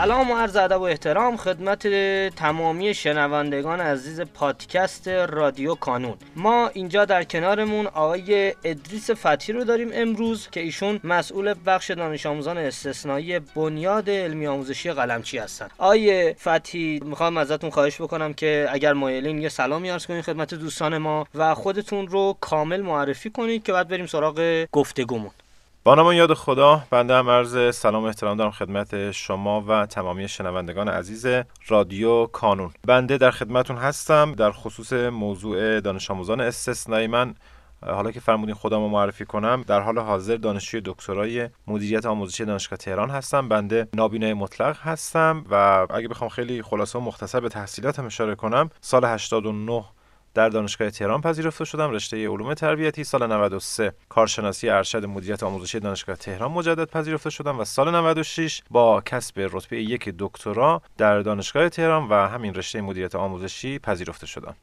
سلام و عرض ادب و احترام خدمت تمامی شنوندگان عزیز پادکست رادیو کانون. ما اینجا در کنارمون آقای ادریس فتی رو داریم امروز که ایشون مسئول بخش دانش آموزان استثنایی بنیاد علمی آموزشی قلمچی هستن. آقای فتی می‌خوام ازتون خواهش بکنم که اگر مایلین یه سلامی عرض کنید خدمت دوستان ما و خودتون رو کامل معرفی کنید که بعد بریم سراغ گفتگومون. با نام یاد خدا بنده هم عرض سلام و احترام دارم خدمت شما و تمامی شنوندگان عزیز رادیو کانون. بنده در خدمتون هستم در خصوص موضوع دانش آموزان استثنایی من. حالا که فرمودین خودم رو معرفی کنم در حال حاضر دانشجوی دکترای مدیریت آموزشی دانشگاه تهران هستم. بنده نابینای مطلق هستم و اگه بخوام خیلی خلاصه و مختصر به تحصیلاتم اشاره کنم سال 89 در دانشگاه تهران پذیرفته شدم. رشته علوم تربیتی سال 93 کارشناسی ارشد مدیریت آموزشی دانشگاه تهران مجدد پذیرفته شدم و سال 96 با کسب رتبه یک دکترا در دانشگاه تهران و همین رشته مدیریت آموزشی پذیرفته شدم.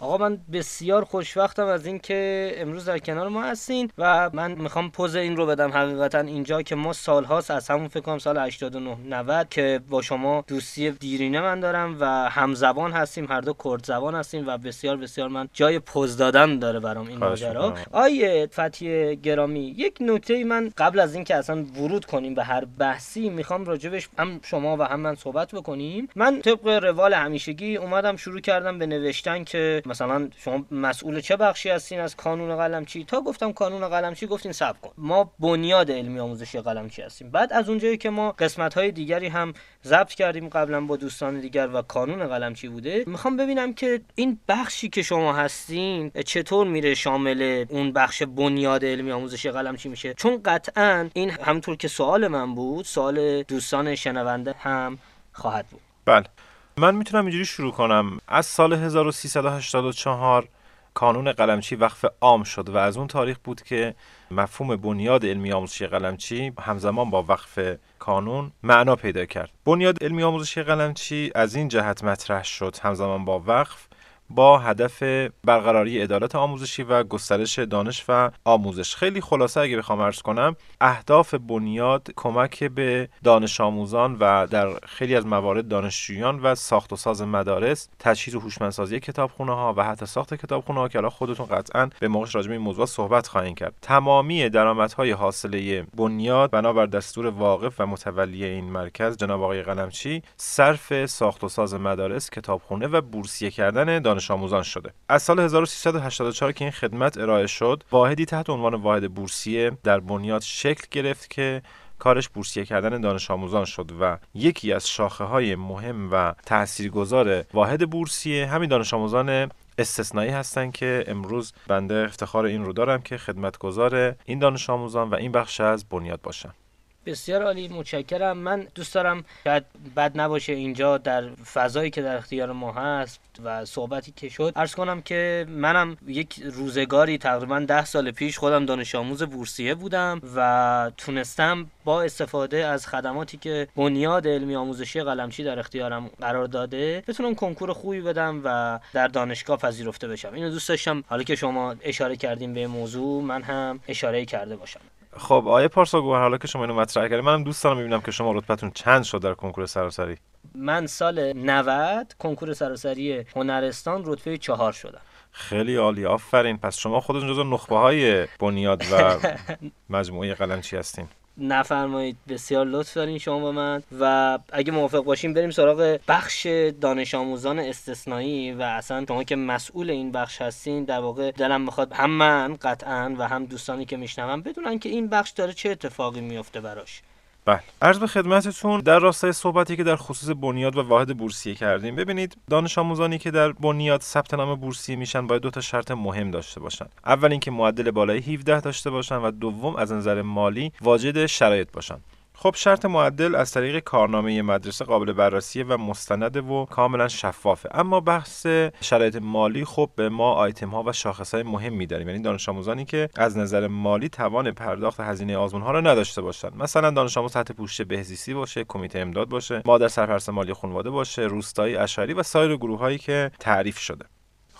آقا من بسیار خوشوقتم از اینکه امروز در کنار ما هستین و من می‌خوام پوز این رو بدم. حقیقتا اینجا که ما سالهاست از همون فکر کنم سال 89 90 که با شما دوستی دیرینه من دارم و همزبان هستیم هر دو کرد زبان هستیم و بسیار بسیار من جای پوز دادن داره برام این ماجرا. آیه فتی گرامی یک نکته من قبل از اینکه اصلا ورود کنیم به هر بحثی می‌خوام راجبش هم شما و هم من صحبت بکنیم. من طبق روال همیشگی اومدم شروع کردم به نوشتن که مثلا شما مسئول چه بخشی هستین از کانون قلمچی تا گفتم کانون قلمچی گفتین سب کن. ما بنیاد علمی آموزشی قلمچی هستیم؟ بعد از اونجایی که ما قسمت های دیگری هم ضبط کردیم قبلا با دوستان دیگر و کانون قلمچی بوده می‌خوام ببینم که این بخشی که شما هستین چطور میره شامل اون بخش بنیاد علمی آموزشی قلمچی میشه؟ چون قطعا این همونطور که سوال من بود سوال دوستان شنونده هم خواهد بود. بله. من می‌تونم اینجوری شروع کنم. از سال 1384 کانون قلمچی وقف عام شد و از اون تاریخ بود که مفهوم بنیاد علمی آموزشی قلمچی همزمان با وقف کانون معنا پیدا کرد. بنیاد علمی آموزشی قلمچی از این جهت مطرح شد همزمان با وقف. با هدف برقراری عدالت آموزشی و گسترش دانش و آموزش. خیلی خلاصه اگه بخوام عرض کنم اهداف بنیاد کمک به دانش آموزان و در خیلی از موارد دانشجویان و ساخت و ساز مدارس تجهیز و هوشمندسازی کتابخونه ها و حتی ساخت کتابخونه ها که الان خودتون قطعا به موقعش راجع این موضوع صحبت خواهیم کرد. تمامی درآمدهای حاصله بنیاد بنابر دستور واقف و متولی این مرکز جناب آقای قلمچی صرف ساخت و ساز مدارس کتابخونه و بورسیه کردن دانش دانش آموزان شده. از سال 1384 که این خدمت ارائه شد واحدی تحت عنوان واحد بورسیه در بنیاد شکل گرفت که کارش بورسیه کردن دانش آموزان شد و یکی از شاخه های مهم و تاثیرگذار واحد بورسیه همین دانش آموزان استثنایی هستند که امروز بنده افتخار این رو دارم که خدمتگزار این دانش آموزان و این بخش از بنیاد باشم بسیار عالی متشکرم. من دوست دارم شاید بد نباشه اینجا در فضایی که در اختیار ما هست و صحبتی که شد. ارز کنم که منم یک روزگاری تقریبا ده سال پیش خودم دانش آموز بورسیه بودم و تونستم با استفاده از خدماتی که بنیاد علمی آموزشی قلمچی در اختیارم قرار داده بتونم کنکور خوبی بدم و در دانشگاه پذیرفته بشم. اینو دوست داشتم. حالا که شما اشاره کردیم به موضوع من هم اشاره کرده باشم. خب آیه پارسا حالا که شما اینو مطرح کردید منم دوست دارم ببینم که شما رتبتون چند شد در کنکور سراسری؟ من سال 90 کنکور سراسری هنرستان رتبه چهار شدم. خیلی عالی آفرین. پس شما خودتون جزو نخبه های بنیاد و مجموعه قلمچی هستین. نفرمایید. بسیار لطف دارین شما با من. و اگه موافق باشیم بریم سراغ بخش دانش آموزان استثنایی و اصلا شما که مسئول این بخش هستین در واقع دلم می‌خواد هم من قطعا و هم دوستانی که میشنون بدونن که این بخش داره چه اتفاقی میفته براش. بله. عرض به خدمتتون در راستای صحبتی که در خصوص بنیاد و واحد بورسیه کردیم ببینید دانش آموزانی که در بنیاد ثبت نام بورسیه میشن باید دو تا شرط مهم داشته باشن. اول اینکه معدل بالای 17 داشته باشن و دوم از نظر مالی واجد شرایط باشن. خب شرط معدل از طریق کارنامه مدرسه قابل بررسی و مستند و کاملا شفافه. اما بحث شرایط مالی خب به ما آیتم ها و شاخص های مهمی داریم یعنی دانش آموزانی که از نظر مالی توان پرداخت هزینه آزمون ها را نداشته باشند. مثلا دانش آموز تحت پوشش بهزیستی باشه کمیته امداد باشه مادر سرپرست مالی خانواده باشه روستایی اشاری و سایر گروه هایی که تعریف شده.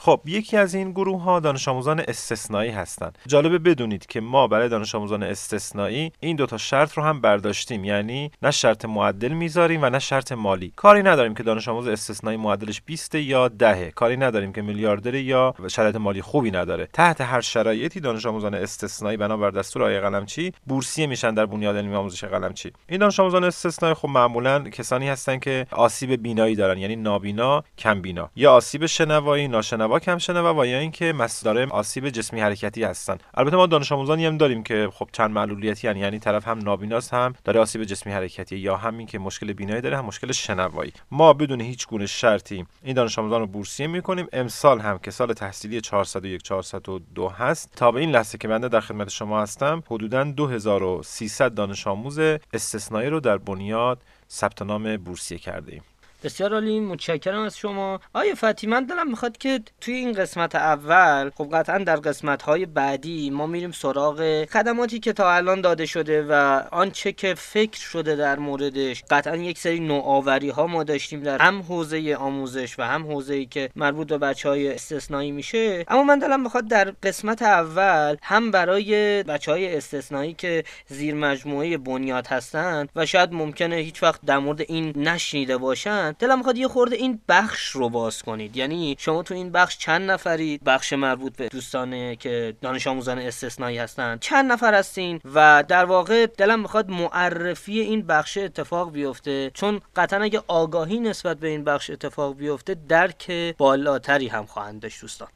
خب یکی از این گروه ها دانش آموزان استثنایی هستند جالبه بدونید که ما برای دانش آموزان استثنایی این دوتا شرط رو هم برداشتیم. یعنی نه شرط معدل می‌ذاریم و نه شرط مالی. کاری نداریم که دانش آموز استثنایی معدلش 20 یا 10 کاری نداریم که میلیاردر یا شرایط مالی خوبی نداره. تحت هر شرایطی دانش آموزان استثنایی بنابر دستور آقای قلمچی بورسیه میشن در بنیاد علمی آموزش قلمچی. این دانش آموزان استثنایی خب معمولا کسانی هستن که آسیب بینایی دارن یعنی نابینا کم بینا یا آسیب شنوایی ناشنوا کم شنوا و یا اینکه داره آسیب جسمی حرکتی هستن. البته ما دانش آموزانی هم داریم که خب چند معلولیتی هن. یعنی طرف هم نابیناست هم داره آسیب جسمی حرکتی یا همین که مشکل بینایی داره هم مشکل شنوایی. ما بدون هیچ گونه شرطی این دانش آموزان رو بورسیه می‌کنیم. امسال هم که سال تحصیلی 401 402 هست. تا به این لحظه که بنده در خدمت شما هستم حدودا 2300 دانش آموز استثنایی رو در بنیاد ثبت نام بورسیه کرده بسیار عالی متشکرم از شما. آیا فتی من دلم می‌خواد که توی این قسمت اول خب قطعا در قسمت های بعدی ما میریم سراغ خدماتی که تا الان داده شده و آنچه که فکر شده در موردش. قطعا یک سری نوآوری ها ما داشتیم در هم حوزه آموزش و هم حوزه ای که مربوط به بچه های استثنایی میشه. اما من دلم می‌خواد در قسمت اول هم برای بچه های استثنایی که زیر مجموعه بنیاد هستند و شاید ممکنه هیچ وقت در مورد این نشنیده باشن دلم می‌خواد یه خورده این بخش رو باز کنید. یعنی شما تو این بخش چند نفرید بخش مربوط به دوستانه که دانش آموزان استثنایی هستن چند نفر هستین و در واقع دلم می‌خواد معرفی این بخش اتفاق بیفته. چون قطعا اگه آگاهی نسبت به این بخش اتفاق بیفته درک بالاتری هم خواهند داشت دوستان.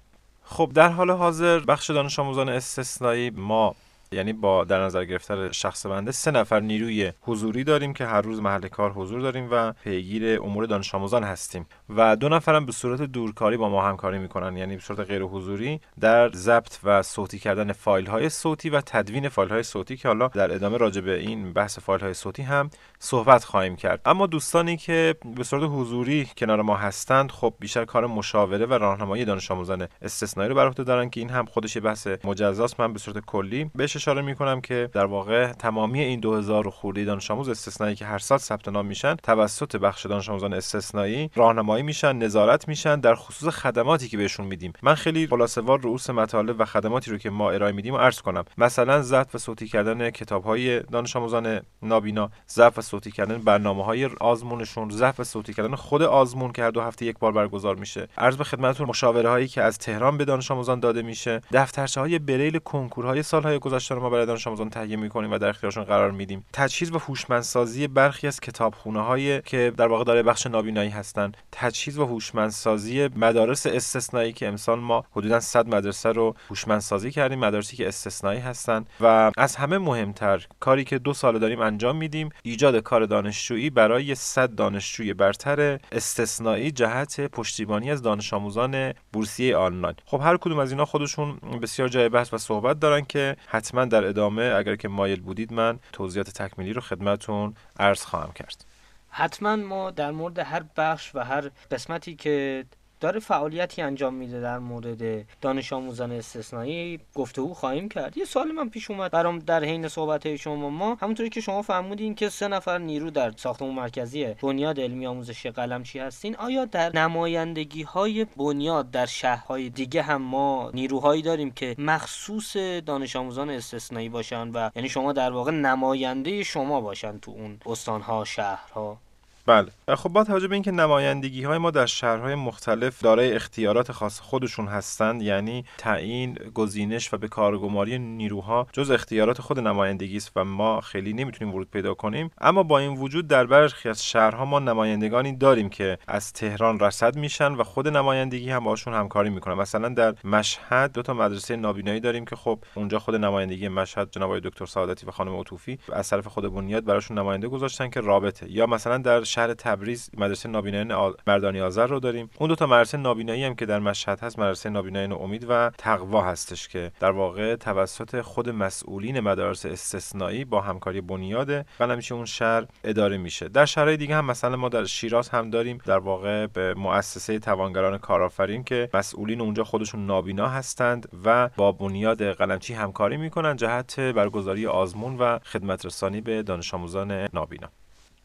خب در حال حاضر بخش دانش آموزان استثنایی ما یعنی با در نظر گرفتن شخص بنده سه نفر نیروی حضوری داریم که هر روز محل کار حضور داریم و پیگیر امور دانش آموزان هستیم. و دو نفرم به صورت دورکاری با ما همکاری می‌کنن یعنی به صورت غیر حضوری در ضبط و صوتی کردن فایل های صوتی و تدوین فایل های صوتی که حالا در ادامه راجع به این بحث فایل های صوتی هم صحبت خواهیم کرد. اما دوستانی که به صورت حضوری کنار ما هستند خب بیشتر کار مشاوره و راهنمایی دانش آموزان استثنایی رو بر عهده دارن که این هم خودش بحث مجزاست. من به صورت کلی بهش اشاره می‌کنم که در واقع تمامی این 2000 خورده دانش آموز استثنایی که هر سال ثبت نام میشن توسط بخش دانش آموزان استثنایی راهنمایی میشن نظارت میشن در خصوص خدماتی که بهشون میدیم. من خیلی خلاصه وار رؤوس مطالب و خدماتی رو که ما ارائه میدیم عرض کنم. مثلا ضبط و صوتی کردن کتاب های دانش آموزان نابینا ضبط و صوتی کردن برنامه های آزمونشون ضبط و صوتی کردن خود آزمون که هر دو هفته یک بار برگزار میشه. عرض به خدمتتون مشاوره هایی که از تهران به دانش آموزان داده میشه. دفترچه های بریل کنکورهای سالهای گذشته ما برای دانش آموزان تهیه می‌کنیم و در اختیارشون قرار میدیم. تجهیز و هوشمندسازی برخی از کتابخونه های که در واقع داره بخش نابینایی هستن. تجهیز و هوشمندسازی مدارس استثنایی که امسال ما حدودا 100 مدرسه رو هوشمندسازی کردیم مدارسی که استثنایی هستن و از همه مهمتر کاری که دو سال داریم انجام میدیم ایجاد کار دانشجویی برای 100 دانشجوی برتر استثنایی جهت پشتیبانی از دانش آموزان بورسیه آنلاین. خب هر کدوم از اینا خودشون بسیار جای بحث و صحبت دارن که حتما در ادامه اگر که مایل بودید من توضیحات تکمیلی رو خدمتون عرض خواهم کرد. حتما ما در مورد هر بخش و هر قسمتی که داره فعالیتی انجام میده در مورد دانش آموزان استثنایی. گفتگو خواهیم کرد. یه سوال من پیش اومد برام در حین صحبت شما. ما همونطوری که شما فهمودین که سه نفر نیرو در ساختمان مرکزی بنیاد علمی آموزش قلمچی هستین آیا در نمایندگی های بنیاد در شهرهای دیگه هم ما نیروهایی داریم که مخصوص دانش آموزان استثنایی باشن و یعنی شما در واقع نماینده شما باشن تو اون استانها شهرها؟ بله. خب با توجه به اینکه نمایندگی های ما در شهرهای مختلف دارای اختیارات خاص خودشون هستند یعنی تعیین گزینش و به کارگماری نیروها جز اختیارات خود نمایندگی است و ما خیلی نمی‌تونیم ورود پیدا کنیم. اما با این وجود در برخی از شهرها ما نمایندگانی داریم که از تهران رصد میشن و خود نمایندگی هم باشون همکاری می‌کنن. مثلا در مشهد دو تا مدرسه نابینایی داریم که خب اونجا خود نمایندگی مشهد جناب دکتر سعادتی و خانم عطوفی از طرف خود بنیاد براشون نماینده گذاشتن که رابطه. یا مثلا در شهر تبریز مدرسه نابینایان مردانی آذر رو داریم. اون دو تا مدرسه نابینایی هم که در مشهد هست مدرسه نابینایان امید و تقوا هستش که در واقع توسط خود مسئولین مدارس استثنایی با همکاری بنیاد قلمچی اون شهر اداره میشه. در شهرهای دیگه هم مثلا ما در شیراز هم داریم در واقع به مؤسسه توانگران کارآفرین که مسئولین اونجا خودشون نابینا هستند و با بنیاد قلمچی همکاری می‌کنن جهت برگزاری آزمون و خدمت رسانی به دانش آموزان نابینا.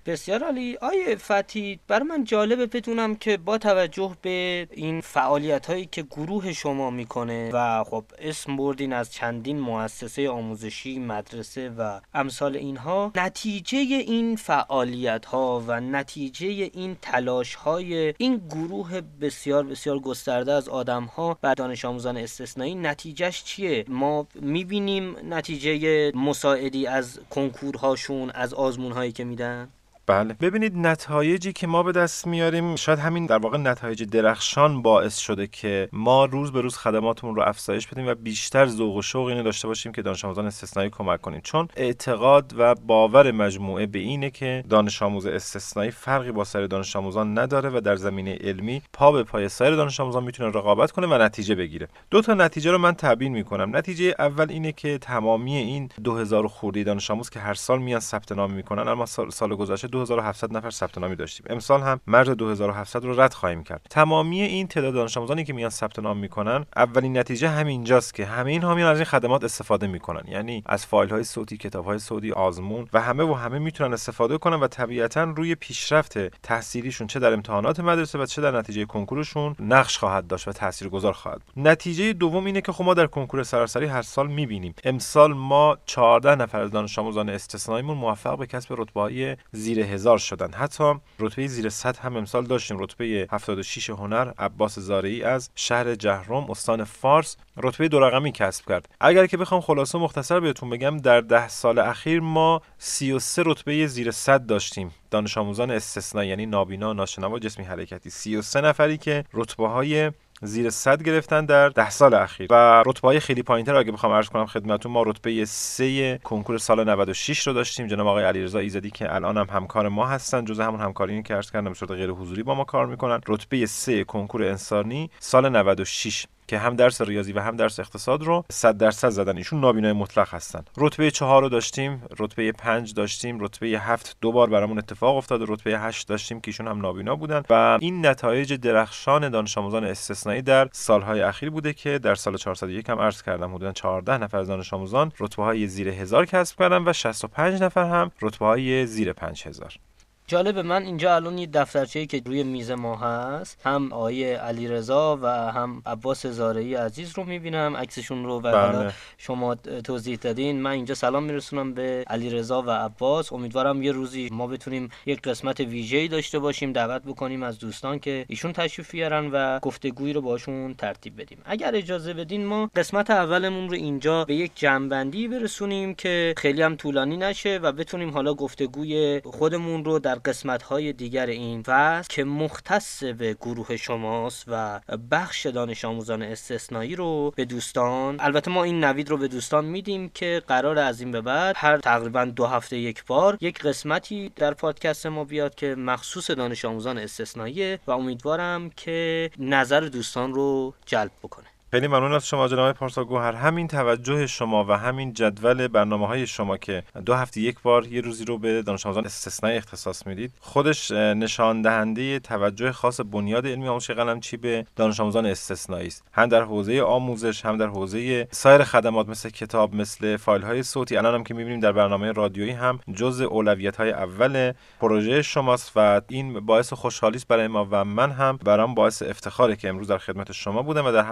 بسیار عالی. آیه فتی بر من جالبه بدونم که با توجه به این فعالیت هایی که گروه شما می‌کنه و خب اسم بردین از چندین مؤسسه آموزشی مدرسه و امثال اینها نتیجه این فعالیت ها و نتیجه این تلاش های این گروه بسیار بسیار گسترده از آدم ها و دانش آموزان استثنایی نتیجهش چیه؟ ما می‌بینیم نتیجه مساعدی از کنکورهاشون از آزمون هایی که میدن؟ بله. ببینید نتایجی که ما به دست میاریم شاید همین در واقع نتایج درخشان باعث شده که ما روز به روز خدماتمون رو افزایش بدیم و بیشتر ذوق و شوق اینو داشته باشیم که دانش آموزان استثنایی کمک کنیم. چون اعتقاد و باور مجموعه به اینه که دانش آموز استثنایی فرقی با سایر دانش آموزان نداره و در زمینه علمی پا به پای سایر دانش آموزان می‌تونه رقابت کنه و نتیجه بگیره. دو تا نتیجه رو من تبیین می‌کنم. نتیجه اول اینه که تمامی این 2000 خورده دانش آموز که هر سال میان ثبت نام می‌کنن اما سال, سال گذشته 2700 نفر ثبت نامی داشتیم. امسال هم مرز 2700 رو رد خواهیم کرد. تمامی این تعداد دانش آموزانی که میان ثبت نام می‌کنن اولین نتیجه همینجاست که همه اینها میان از این خدمات استفاده می‌کنن. یعنی از فایل های صوتی کتاب های صوتی آزمون و همه و همه می‌تونن استفاده کنن و طبیعتا روی پیشرفت تحصیلیشون چه در امتحانات مدرسه و چه در نتیجه کنکورشون نقش خواهد داشت و تاثیرگذار خواهد بود. نتیجه دوم اینه که خب ما در کنکور سراسری هر سال می‌بینیم. امسال ما 14 نفر از دانش آموزان استثناییمون موفق به کسب رتبه زیر هزار شدن. حتی رتبه زیر 100 هم امسال داشتیم. رتبه 76 هنر عباس زارعی از شهر جهرم استان فارس رتبه دو رقمی کسب کرد. اگر که بخوام خلاصه مختصر بهتون بگم در ده سال اخیر ما 33 رتبه زیر 100 داشتیم. دانش آموزان استثنایی یعنی نابینا ناشنوا جسمی حرکتی. 33 نفری که رتبه های زیر 100 گرفتن در ده سال اخیر. و رتبه های خیلی پایینتر اگه بخوام عرض کنم خدمتتون ما رتبه 3 کنکور سال 96 رو داشتیم. جناب آقای علیرضا ایزدی که الان هم همکار ما هستن. جزء همون همکاری که عرض کردم به صورت غیر حضوری با ما کار می‌کنن. رتبه 3 کنکور انسانی سال 96 که هم درس ریاضی و هم درس اقتصاد رو 100 درصد زدن. ایشون نابینای مطلق هستن. رتبه 4 رو داشتیم رتبه 5 داشتیم رتبه 7 دو بار برامون اتفاق افتاد رتبه 8 داشتیم که ایشون هم نابینا بودن. و این نتایج درخشان دانش آموزان استثنایی در سالهای اخیر بوده که در سال 401 هم عرض کردم حدودا 14 نفر از دانش آموزان رتبه های زیر 1000 کسب کردن و 65 نفر هم رتبه های زیر 5000 جالب من اینجا الان یه دفترچه‌ای که روی میز ما هست هم آیه علیرضا و هم عباس زارعی عزیز رو می‌بینم عکسشون رو و بله. شما توضیح دادین. من اینجا سلام میرسونم به علیرضا و عباس. امیدوارم یه روزی ما بتونیم یک قسمت ویژه‌ای داشته باشیم دعوت بکنیم از دوستان که ایشون تشریف بیارن و گفتگویی رو باشون ترتیب بدیم. اگر اجازه بدین ما قسمت اولمون رو اینجا به یک جنبندی برسونیم که خیلی هم طولانی نشه و بتونیم حالا گفتگوی خودمون رو در قسمت های دیگر این فصل که مختص به گروه شماست و بخش دانش آموزان استثنایی رو به دوستان البته ما این نوید رو به دوستان میدیم که قرار از این به بعد هر تقریبا دو هفته یک بار یک قسمتی در پادکست ما بیاد که مخصوص دانش آموزان استثنایی و امیدوارم که نظر دوستان رو جلب بکنه. خیلی ممنون از شما جناب پارسا گوهر همین توجه شما و همین جدول برنامه های شما که دو هفته یک بار یه روزی رو به دانش آموزان استثنایی اختصاص می‌دید خودش نشان دهنده توجه خاص بنیاد علمی آموزش قلمچی به دانش آموزان استثنایی است. هم در حوزه آموزش هم در حوزه سایر خدمات مثل کتاب مثل فایل های صوتی. الان هم که می‌بینیم در برنامه رادیویی هم جز اولویت های اول پروژه شماست و این باعث خوشحالی است برای ما و من هم برام باعث افتخاره که امروز در خدمت شما بودم و در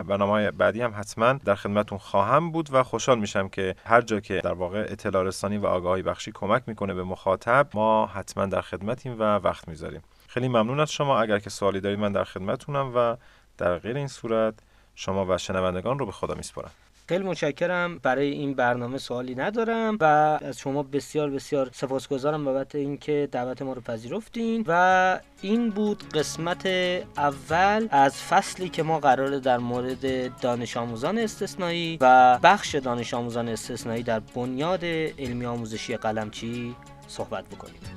بعدی هم حتما در خدمتون خواهم بود و خوشحال میشم که هر جا که در واقع اطلاع رسانی و آگاهی بخشی کمک می‌کنه به مخاطب ما حتما در خدمتیم و وقت می‌ذاریم. خیلی ممنون از شما. اگر که سوالی دارید من در خدمتونم و در غیر این صورت شما و شنوندگان رو به خدا میسپارم. خیلی متشکرم. برای این برنامه سوالی ندارم و از شما بسیار بسیار سپاسگزارم بابت اینکه دعوت ما رو پذیرفتین و این بود قسمت اول از فصلی که ما قراره در مورد دانش آموزان استثنایی و بخش دانش آموزان استثنایی در بنیاد علمی آموزشی قلمچی صحبت بکنیم.